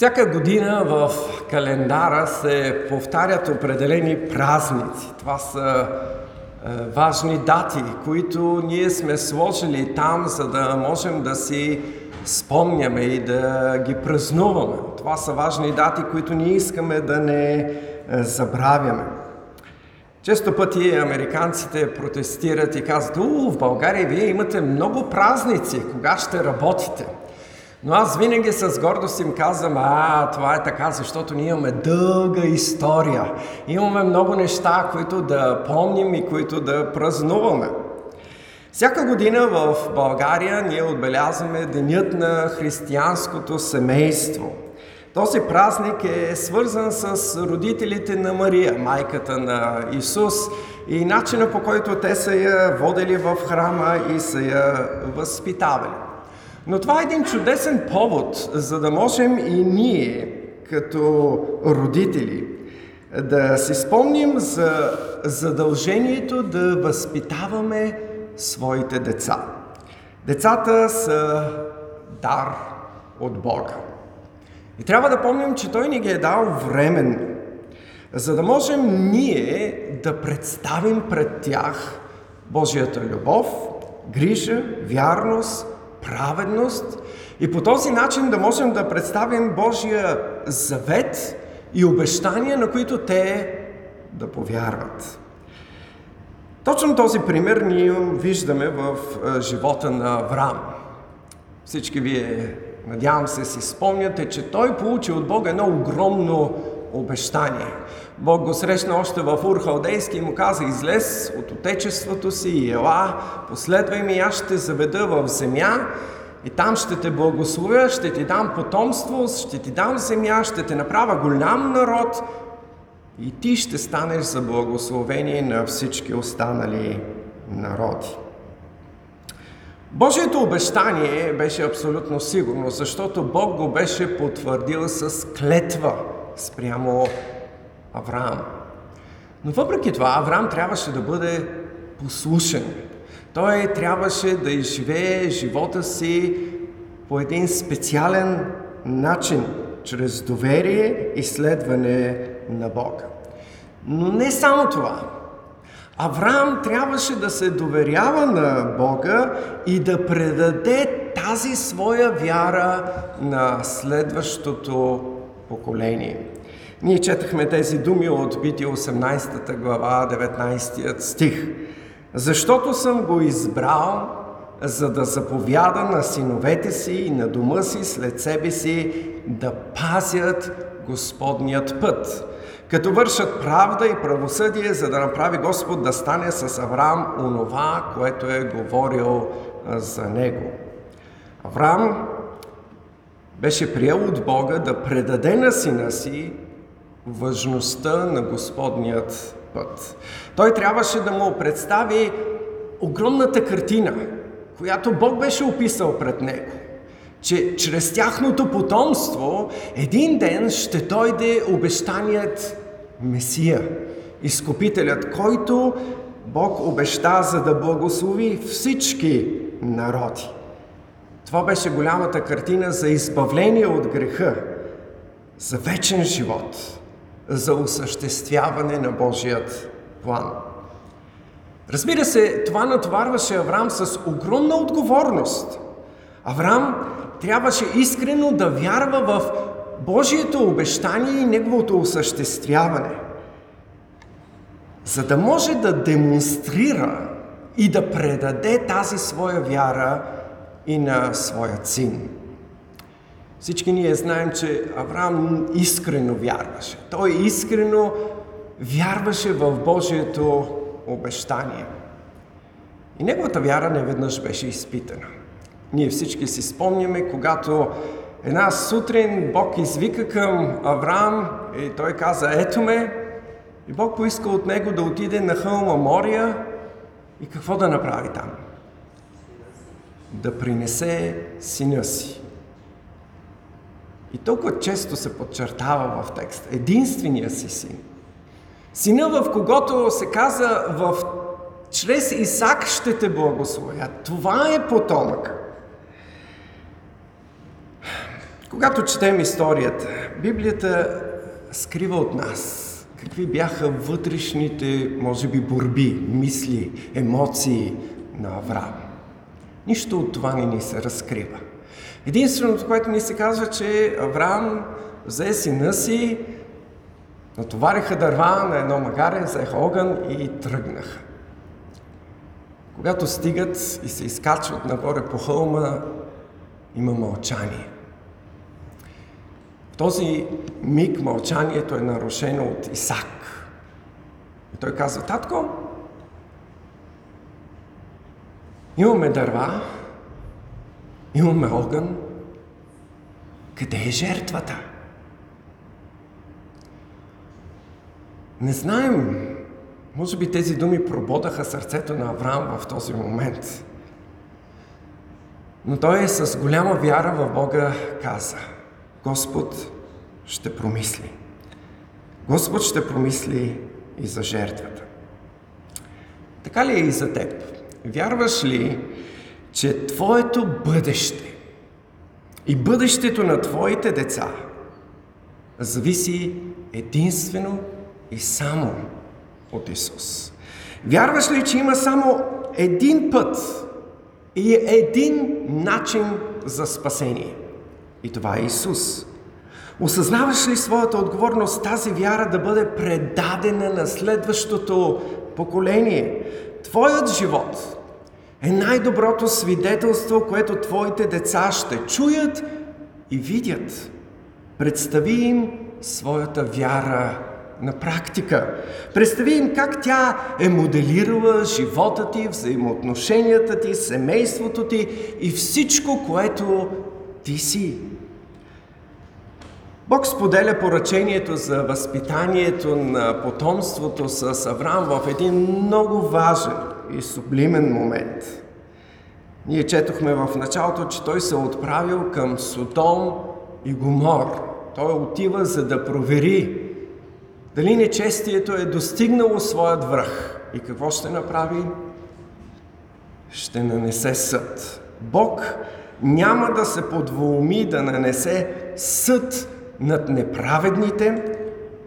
Всяка година в календара се повтарят определени празници. Това са е, важни дати, които ние сме сложили там, за да можем да си спомняме и да ги празнуваме. Това са важни дати, които ние искаме да не е, забравяме. Често пъти американците протестират и казват, у, в България вие имате много празници, кога ще работите? Но аз винаги с гордост им казвам, а, това е така, защото ние имаме дълга история. Имаме много неща, които да помним и които да празнуваме. Всяка година в България ние отбелязваме Денят на християнското семейство. Този празник е свързан с родителите на Мария, майката на Исус и начина по който те са я водили в храма и са я възпитавали. Но това е един чудесен повод, за да можем и ние, като родители, да си спомним за задължението да възпитаваме своите деца. Децата са дар от Бога. И трябва да помним, че Той ни ги е дал временно, за да можем ние да представим пред тях Божията любов, грижа, вярност, праведност и по този начин да можем да представим Божия завет и обещания, на които те да повярват. Точно този пример ние виждаме в живота на Авраам. Всички вие, надявам се, си спомняте, че той получи от Бога едно огромно обещание. Бог го срещна още в Ур Халдейски и му каза, излез от отечеството си и ела, последвай ми, аз ще заведа в земя и там ще те благословя, ще ти дам потомство, ще ти дам земя, ще те направя голям народ и ти ще станеш за благословение на всички останали народи. Божието обещание беше абсолютно сигурно, защото Бог го беше потвърдил с клетва спрямо Авраам. Но въпреки това, Авраам трябваше да бъде послушен. Той трябваше да изживее живота си по един специален начин, чрез доверие и следване на Бога. Но не само това. Авраам трябваше да се доверява на Бога и да предаде тази своя вяра на следващото поколение. Ние четахме тези думи от Битие 18 глава, 19 стих. Защото съм го избрал, за да заповяда на синовете си и на дома си след себе си да пазят Господният път, като вършат правда и правосъдие, за да направи Господ да стане с Авраам онова, което е говорил за него. Авраам беше приел от Бога да предаде на сина си важността на Господният път. Той трябваше да му представи огромната картина, която Бог беше описал пред него. Че чрез тяхното потомство един ден ще дойде обещаният Месия, изкупителят, който Бог обеща за да благослови всички народи. Това беше голямата картина за избавление от греха, за вечен живот, за осъществяване на Божият план. Разбира се, това натоварваше Авраам с огромна отговорност. Авраам трябваше искрено да вярва в Божието обещание и неговото осъществяване, за да може да демонстрира и да предаде тази своя вяра и на своя син. Всички ние знаем, че Авраам искрено вярваше. Той искрено вярваше в Божието обещание. И неговата вяра не веднъж беше изпитана. Ние всички си спомняме, когато една сутрин Бог извика към Авраам и той каза, ето ме, и Бог поиска от него да отиде на хълма Мория и какво да направи там? Да принесе сина си. И толкова често се подчертава в текста. Единствения си син. Сина, в когото се каза, в... чрез Исак ще те благословя. Това е потомък. Когато четем историята, Библията скрива от нас какви бяха вътрешните, може би, борби, мисли, емоции на Авраам. Нищо от това не ни се разкрива. Единственото, което ни се казва, че Авраам взе сина си, натовариха дърва на едно магаре, взеха огън и тръгнаха. Когато стигат и се изкачват нагоре по хълма, има мълчание. В този миг мълчанието е нарушено от Исак. И той казва, татко, имаме дърва, имаме огън, къде е жертвата? Не знаем. Може би тези думи прободаха сърцето на Авраам в този момент. Но той с голяма вяра в Бога каза, Господ ще промисли. Господ ще промисли и за жертвата. Така ли е и за теб? Вярваш ли, че твоето бъдеще и бъдещето на твоите деца зависи единствено и само от Исус? Вярваш ли, че има само един път и един начин за спасение? И това е Исус. Осъзнаваш ли своята отговорност тази вяра да бъде предадена на следващото поколение? Твоят живот е най-доброто свидетелство, което твоите деца ще чуят и видят. Представи им своята вяра на практика. Представи им как тя е моделирала живота ти, взаимоотношенията ти, семейството ти и всичко, което ти си. Бог споделя поръчението за възпитанието на потомството с Авраам в един много важен и сублимен момент. Ние четохме в началото, че той се е отправил към Содом и Гомор. Той отива за да провери дали нечестието е достигнало своят връх. И какво ще направи? Ще нанесе съд. Бог няма да се подволми да нанесе съд над неправедните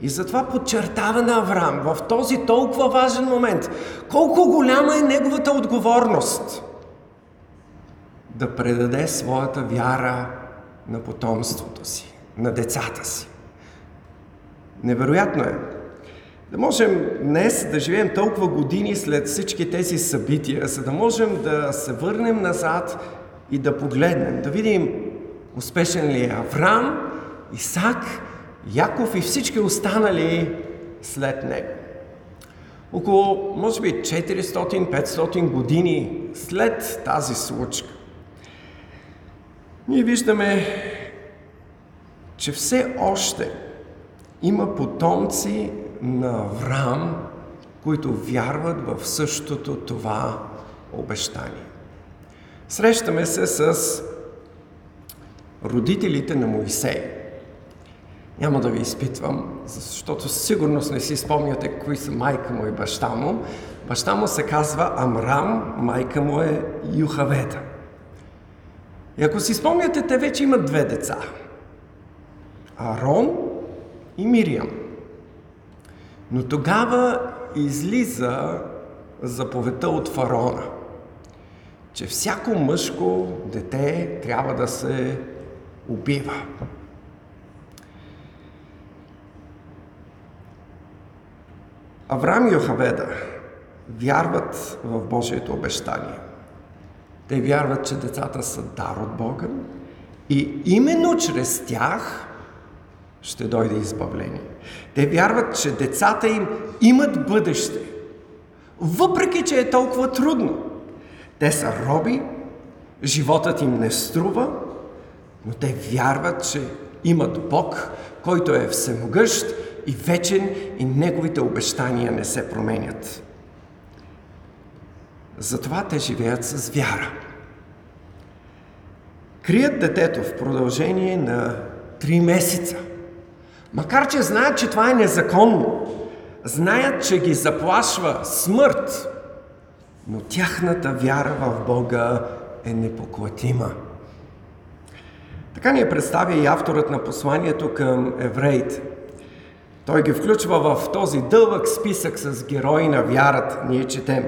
и затова подчертава на Авраам в този толкова важен момент колко голяма е неговата отговорност да предаде своята вяра на потомството си, на децата си. Невероятно е да можем днес да живеем толкова години след всички тези събития, за да можем да се върнем назад и да погледнем, да видим успешен ли е Авраам, Исак, Яков и всички останали след него. Около, може би, 400-500 години след тази случка, ние виждаме, че все още има потомци на Авраам, които вярват в същото това обещание. Срещаме се с родителите на Моисей. Няма да ви изпитвам, защото сигурно не си спомняте кои са майка му и баща му. Баща му се казва Амрам, майка му е Юхавета. И ако си спомняте, те вече имат две деца. Арон и Мириам. Но тогава излиза заповедта от фараона, че всяко мъжко дете трябва да се убива. Авраам и Йохаведа вярват в Божието обещание. Те вярват, че децата са дар от Бога и именно чрез тях ще дойде избавление. Те вярват, че децата им имат бъдеще, въпреки че е толкова трудно. Те са роби, животът им не струва, но те вярват, че имат Бог, който е всемогъщ и вечен и неговите обещания не се променят. Затова те живеят с вяра. Крият детето в продължение на три месеца – Макар, че знаят, че това е незаконно, знаят, че ги заплашва смърт, но тяхната вяра в Бога е непоклатима. Така ни е представя и авторът на посланието към евреите. Той ги включва в този дълъг списък с герои на вярата. Ние четем.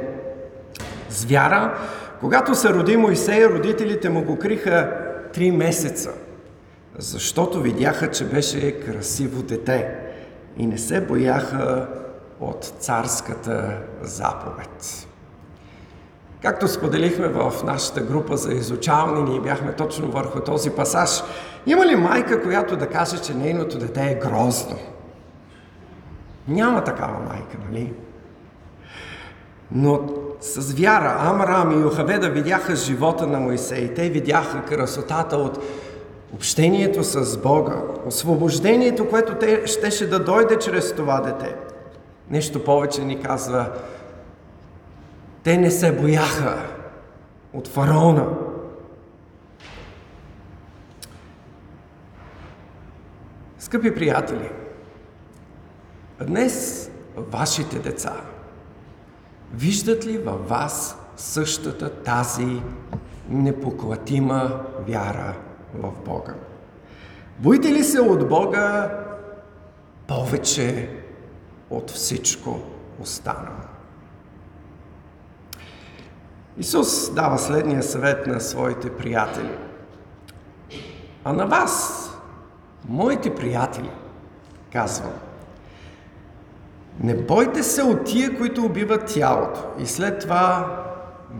С вяра, когато се роди Моисей, родителите му го криха три месеца, защото видяха, че беше красиво дете и не се бояха от царската заповед. Както споделихме в нашата група за изучаване, ние бяхме точно върху този пасаж. Има ли майка, която да каже, че нейното дете е грозно? Няма такава майка, нали? Но с вяра Амрам и Йохаведа видяха живота на Моисей. Те видяха красотата от общението с Бога, освобождението, което те щеше да дойде чрез това дете. Нещо повече ни казва, те не се бояха от фараона. Скъпи приятели, днес вашите деца виждат ли във вас същата тази непоклатима вяра в Бога? Боите ли се от Бога повече от всичко останало? Исус дава следния съвет на своите приятели. А на вас, моите приятели, казвам, не бойте се от тия, които убиват тялото и след това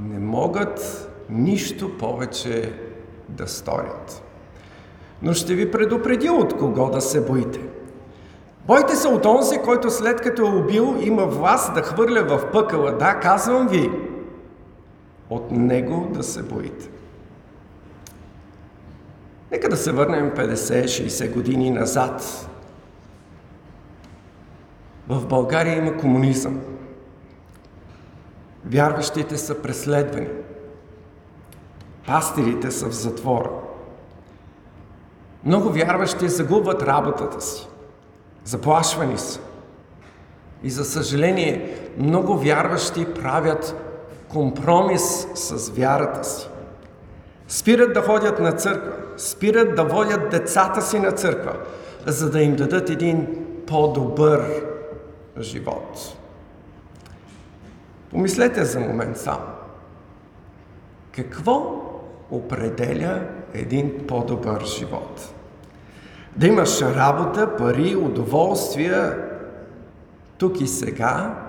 не могат нищо повече да сторят. Но ще ви предупредя от кого да се боите. Бойте се от онзи, който след като е убил, има власт да хвърля в пъкъла. Да, казвам ви, от него да се боите. Нека да се върнем 50-60 години назад. В България има комунизъм. Вярващите са преследвани. Пастирите са в затвора. Много вярващи загубват работата си. Заплашвани са. И за съжаление, много вярващи правят компромис с вярата си. Спират да ходят на църква, спират да водят децата си на църква, за да им дадат един по-добър живот. Помислете за момент сам. Какво определя един по-добър живот? Да имаш работа, пари, удоволствия тук и сега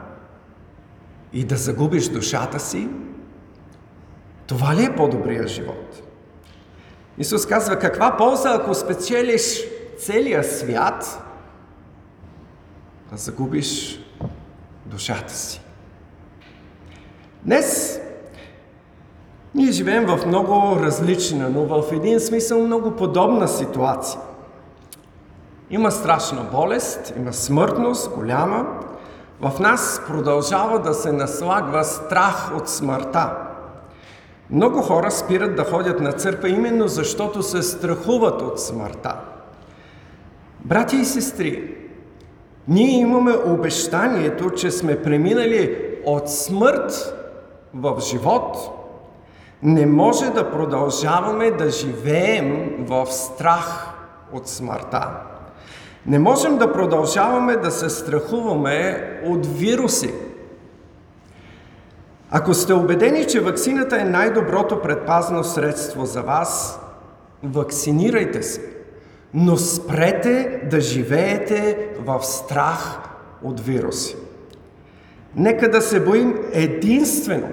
и да загубиш душата си, това ли е по-добрия живот? Исус казва, каква полза, ако спечелиш целия свят, а загубиш душата си? Днес ние живеем в много различна, но в един смисъл много подобна ситуация. Има страшна болест, има смъртност голяма, в нас продължава да се наслагва страх от смъртта. Много хора спират да ходят на църква именно защото се страхуват от смъртта. Брати и сестри, ние имаме обещанието, че сме преминали от смърт в живот. Не може да продължаваме да живеем в страх от смъртта. Не можем да продължаваме да се страхуваме от вируси. Ако сте убедени, че вакцината е най-доброто предпазно средство за вас, вакцинирайте се, но спрете да живеете в страх от вируси. Нека да се боим единствено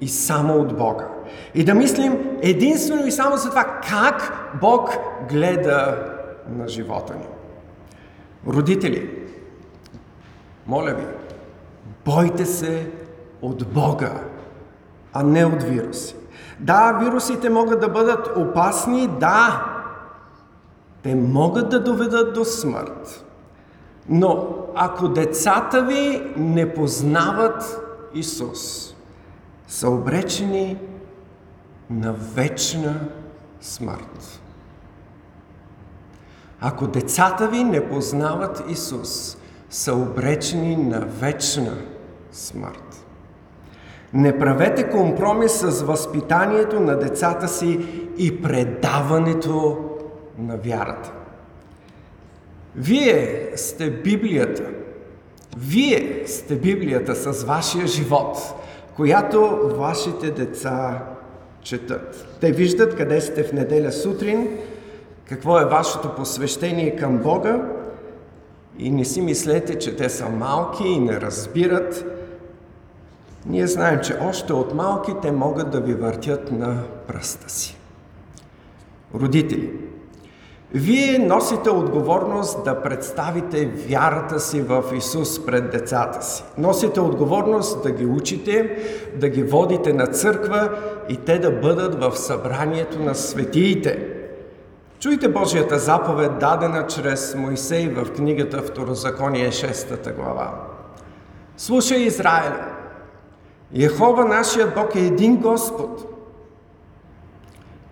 и само от Бога. И да мислим единствено и само за това как Бог гледа на живота ни. Родители, моля ви, бойте се от Бога, а не от вируси. Да, вирусите могат да бъдат опасни, да, те могат да доведат до смърт. Но ако децата ви не познават Исус, са обречени на вечна смърт. Ако децата ви не познават Исус, са обречени на вечна смърт. Не правете компромис с възпитанието на децата си и предаването на вярата. Вие сте Библията. Вие сте Библията с вашия живот, която вашите деца четат. Те виждат къде сте в неделя сутрин, какво е вашето посвещение към Бога и не си мислете, че те са малки и не разбират. Ние знаем, че още от малки те могат да ви въртят на пръста си. Родители, вие носите отговорност да представите вярата си в Исус пред децата си. Носите отговорност да ги учите, да ги водите на църква и те да бъдат в събранието на светиите. Чуйте Божията заповед, дадена чрез Моисей в книгата Второзаконие 6 глава. Слушай, Израел! Ехова нашият Бог е един Господ –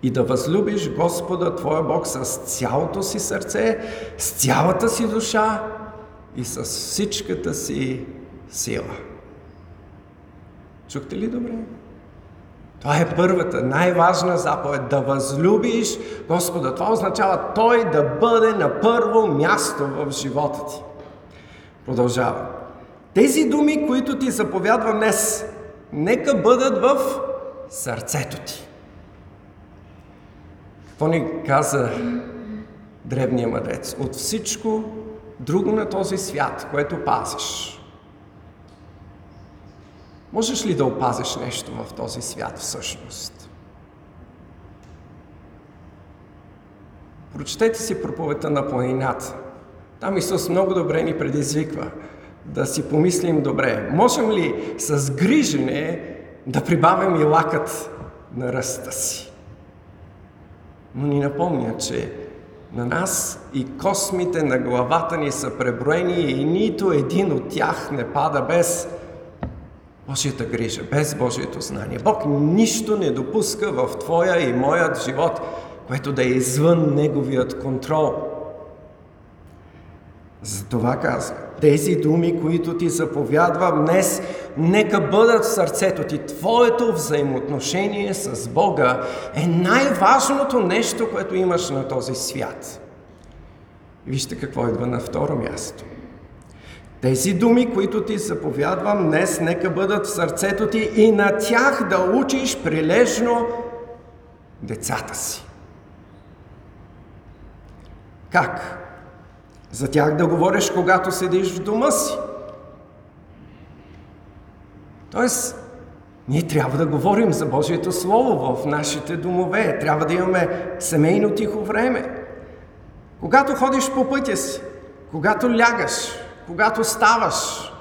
и да възлюбиш Господа Твоя Бог с цялото си сърце, с цялата си душа и с всичката си сила. Чухте ли добре? Това е първата, най-важна заповед. Да възлюбиш Господа. Това означава Той да бъде на първо място в живота ти. Продължава. Тези думи, които ти заповядва днес, нека бъдат в сърцето ти. Какво ни каза древния мъдрец? От всичко друго на този свят, което пазиш, можеш ли да опазиш нещо в този свят всъщност? Прочетете си проповета на планината. Там Исус много добре ни предизвиква да си помислим добре. Можем ли с грижене да прибавим и лакът на ръста си? Но ни напомня, че на нас и космите на главата ни са преброени и нито един от тях не пада без Божията грижа, без Божието знание. Бог нищо не допуска в твоя и моят живот, което да е извън Неговият контрол. Затова казва, тези думи, които ти заповядвам днес, нека бъдат в сърцето ти. Твоето взаимоотношение с Бога е най-важното нещо, което имаш на този свят. Вижте какво идва на второ място. Тези думи, които ти заповядвам днес, нека бъдат в сърцето ти и на тях да учиш прилежно децата си. Как? За тях да говориш, когато седиш в дома си. Тоест, ние трябва да говорим за Божието Слово в нашите домове. Трябва да имаме семейно тихо време. Когато ходиш по пътя си, когато лягаш, когато ставаш,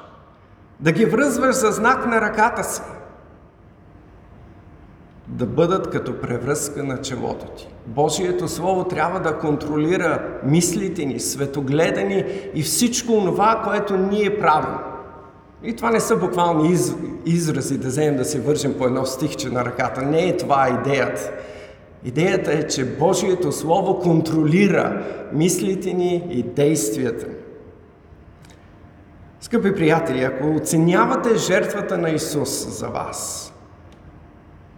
да ги връзваш за знак на ръката си – да бъдат като превръзка на челото ти. Божието Слово трябва да контролира мислите ни, светогледа ни и всичко това, което ние правим. И това не са буквални из, изрази да вземем да се вържим по едно стихче на ръката. Не е това идеята. Идеята е, че Божието Слово контролира мислите ни и действията ни. Скъпи приятели, ако оценявате жертвата на Исус за вас –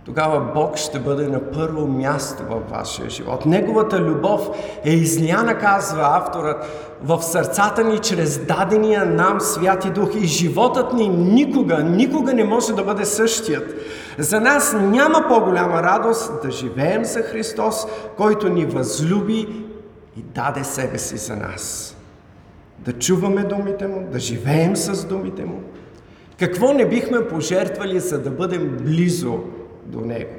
тогава Бог ще бъде на първо място във вашия живот. Неговата любов е изляна, казва авторът, в сърцата ни чрез дадения нам Святи Дух и животът ни никога, никога не може да бъде същият. За нас няма по-голяма радост да живеем за Христос, който ни възлюби и даде себе си за нас. Да чуваме думите Му, да живеем с думите Му. Какво не бихме пожертвали, за да бъдем близо до Него.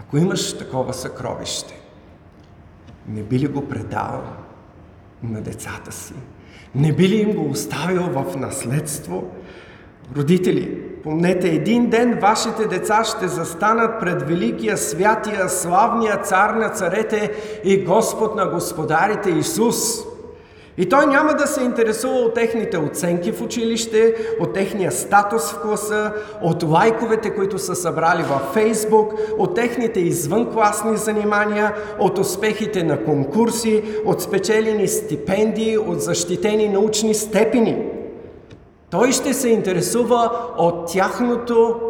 Ако имаш такова съкровище, не би ли го предал на децата си? Не би ли им го оставил в наследство? Родители, помнете, един ден вашите деца ще застанат пред великия, святия, славния цар на царете и Господ на господарите Исус – и той няма да се интересува от техните оценки в училище, от техния статус в класа, от лайковете, които са събрали във Фейсбук, от техните извънкласни занимания, от успехите на конкурси, от спечелени стипендии, от защитени научни степени. Той ще се интересува от тяхното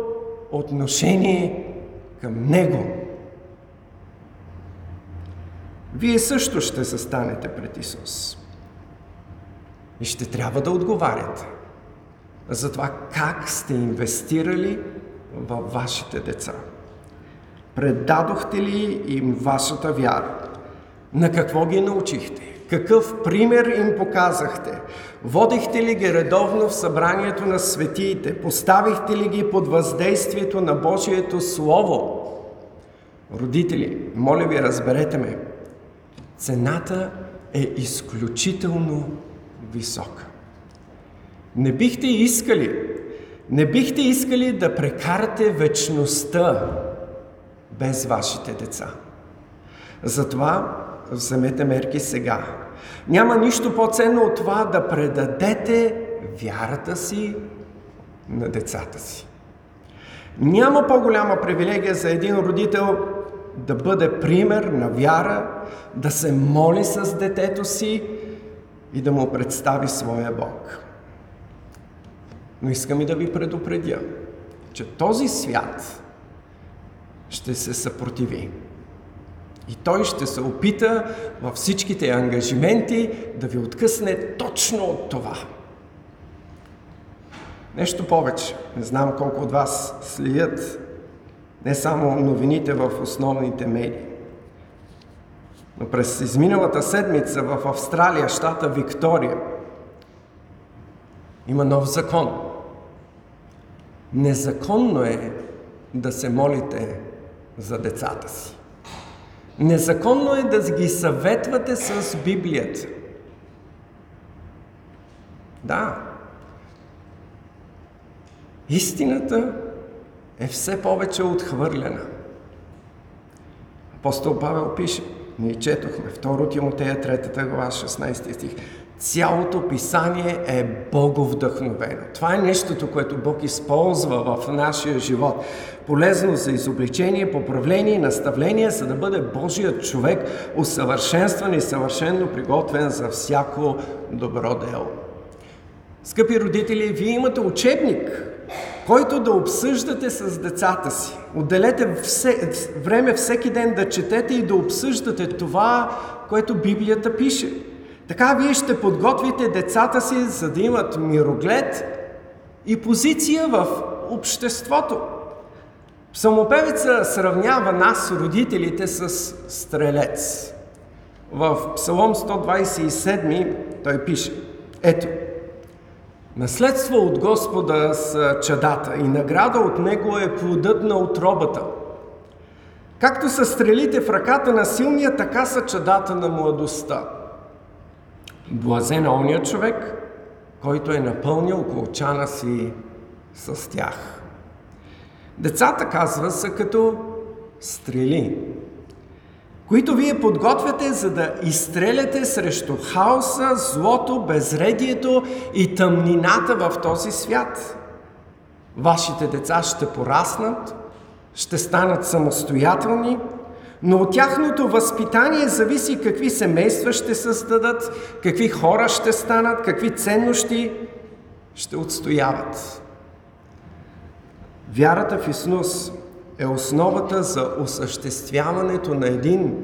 отношение към Него. вие също ще застанете пред Исус. И ще трябва да отговаряте за това как сте инвестирали във вашите деца. Предадохте ли им вашата вяра? На какво ги научихте? Какъв пример им показахте? Водихте ли ги редовно в събранието на светиите? Поставихте ли ги под въздействието на Божието Слово? Родители, моля ви, разберете ме. Цената е изключително висока. Не бихте искали, не бихте искали да прекарате вечността без вашите деца. Затова вземете мерки сега. Няма нищо по-ценно от това да предадете вярата си на децата си. Няма по-голяма привилегия за един родител да бъде пример на вяра, да се моли с детето си и да му представи своя Бог. Но искам и да ви предупредя, че този свят ще се съпротиви. И той ще се опита във всичките ангажименти да ви откъсне точно от това. Нещо повече. Не знам колко от вас следят не само новините в основните медии. Но през изминалата седмица в Австралия, щата Виктория, има нов закон. Незаконно е да се молите за децата си. Незаконно е да ги съветвате с Библията. Да. Истината е все повече отхвърлена. Апостол Павел пише, ние четохме, 2 Тимотея 3 глава, 16 стих. Цялото писание е боговдъхновено. Това е нещото, което Бог използва в нашия живот. Полезно за изобличение, поправление наставление, за да бъде Божият човек усъвършенстван и съвършенно приготвен за всяко добро дело. Скъпи родители, вие имате учебник, който да обсъждате с децата си. Отделете все, време всеки ден да четете и да обсъждате това, което Библията пише. Така вие ще подготвите децата си, за да имат мироглед и позиция в обществото. Псалмопевица сравнява нас, родителите, с стрелец. В Псалом 127 той пише Ето, наследство от Господа с чадата и награда от Него е плодът на отробата. Както са стрелите в ръката на силния, така са чадата на младостта. Блазен ония човек, който е напълнил колчана си с тях. Децата, казва, са като стрели, които вие подготвяте, за да изстреляте срещу хаоса, злото, безредието и тъмнината в този свят. Вашите деца ще пораснат, ще станат самостоятелни, но от тяхното възпитание зависи какви семейства ще създадат, какви хора ще станат, какви ценности ще отстояват. Вярата в Исус е основата за осъществяването на един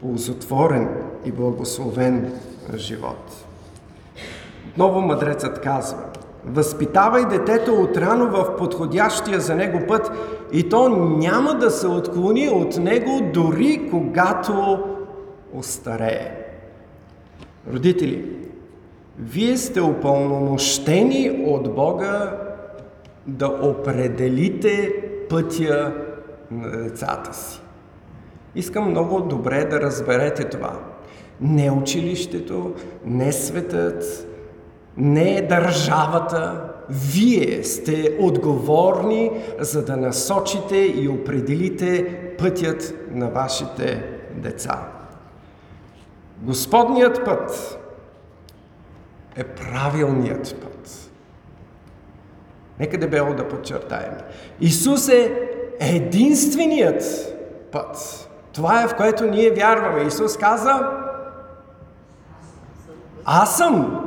ползотворен и благословен живот. Отново мъдрецът казва, възпитавай детето отрано в подходящия за него път и то няма да се отклони от него дори когато остарее. Родители, вие сте упълномощени от Бога да определите пътя на децата си. Искам много добре да разберете това. Не училището, не светът, не държавата. Вие сте отговорни за да насочите и определите пътят на вашите деца. Господният път е правилният път. Нека дебело да подчертаем. Исус е единственият път. Това е в което ние вярваме. Исус каза, аз съм.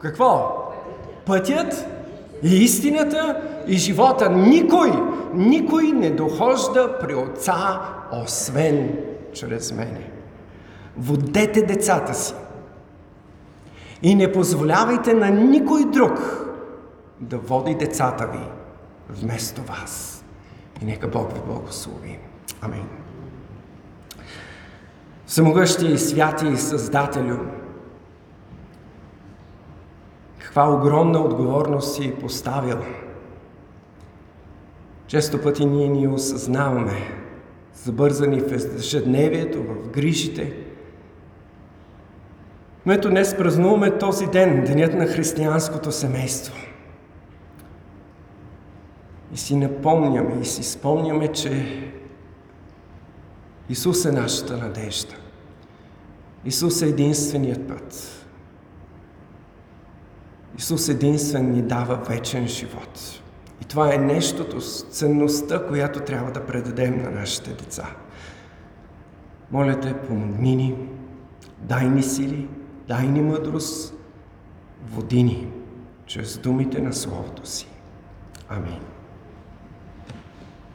Какво? Пътят и истината и живота. Никой, никой не дохожда при Отца, освен чрез мене. Водете децата си. И не позволявайте на никой друг да води децата ви вместо вас. И нека Бог ви благослови. Амин. Всемогъщи и святи Създателю, каква огромна отговорност си поставил. Често пъти ние ни осъзнаваме, забързани в ежедневието, в грижите. Но ето днес празнуваме този ден, денят на християнското семейство. И си напомняме и си спомняме, че Исус е нашата надежда. Исус е единственият път. Исус единствен ни дава вечен живот. И това е нещото, ценността, която трябва да предадем на нашите деца. Моля те, помогни ни, дай ни сили, дай ни мъдрост, води ни чрез думите на Словото си. Амин.